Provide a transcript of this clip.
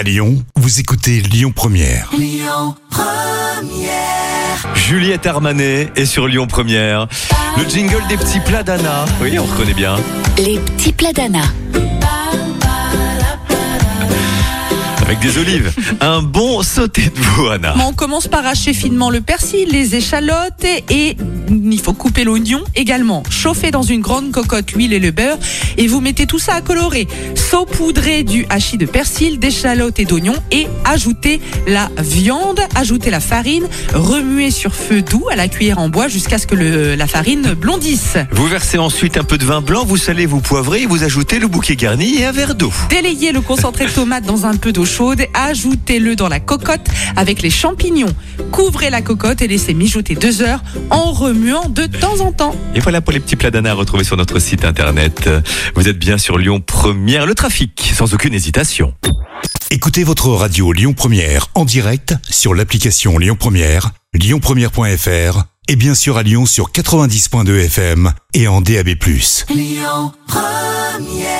À Lyon, vous écoutez Lyon Première. Juliette Armanet est sur Lyon Première. Le jingle des petits plats d'Anna. Oui, on reconnaît bien. Les petits plats d'Anna. Avec des olives. Un bon sauté de veau, Anna. On commence par hacher finement le persil, les échalotes et, et il faut couper l'oignon également. Chauffer dans une grande cocotte l'huile et le beurre et vous mettez tout ça à colorer. Saupoudrer du hachis de persil, d'échalotes et d'oignons et ajouter la viande, ajouter la farine, remuer sur feu doux à la cuillère en bois jusqu'à ce que le- la farine blondisse. Vous versez ensuite un peu de vin blanc, vous salez, vous poivrez et vous ajoutez le bouquet garni et un verre d'eau. Délayez le concentré de tomate dans un peu d'eau chaude, ajoutez-le dans la cocotte avec les champignons. Couvrez la cocotte et laissez mijoter deux heures en remuant de temps en temps. Et voilà pour les petits plats d'Anna à retrouver sur notre site internet. Vous êtes bien sur Lyon Première. Le trafic, sans aucune hésitation. Écoutez votre radio Lyon Première en direct sur l'application Lyon Première, lyonpremière.fr et bien sûr à Lyon sur 90.2 FM et en DAB+. Lyon Première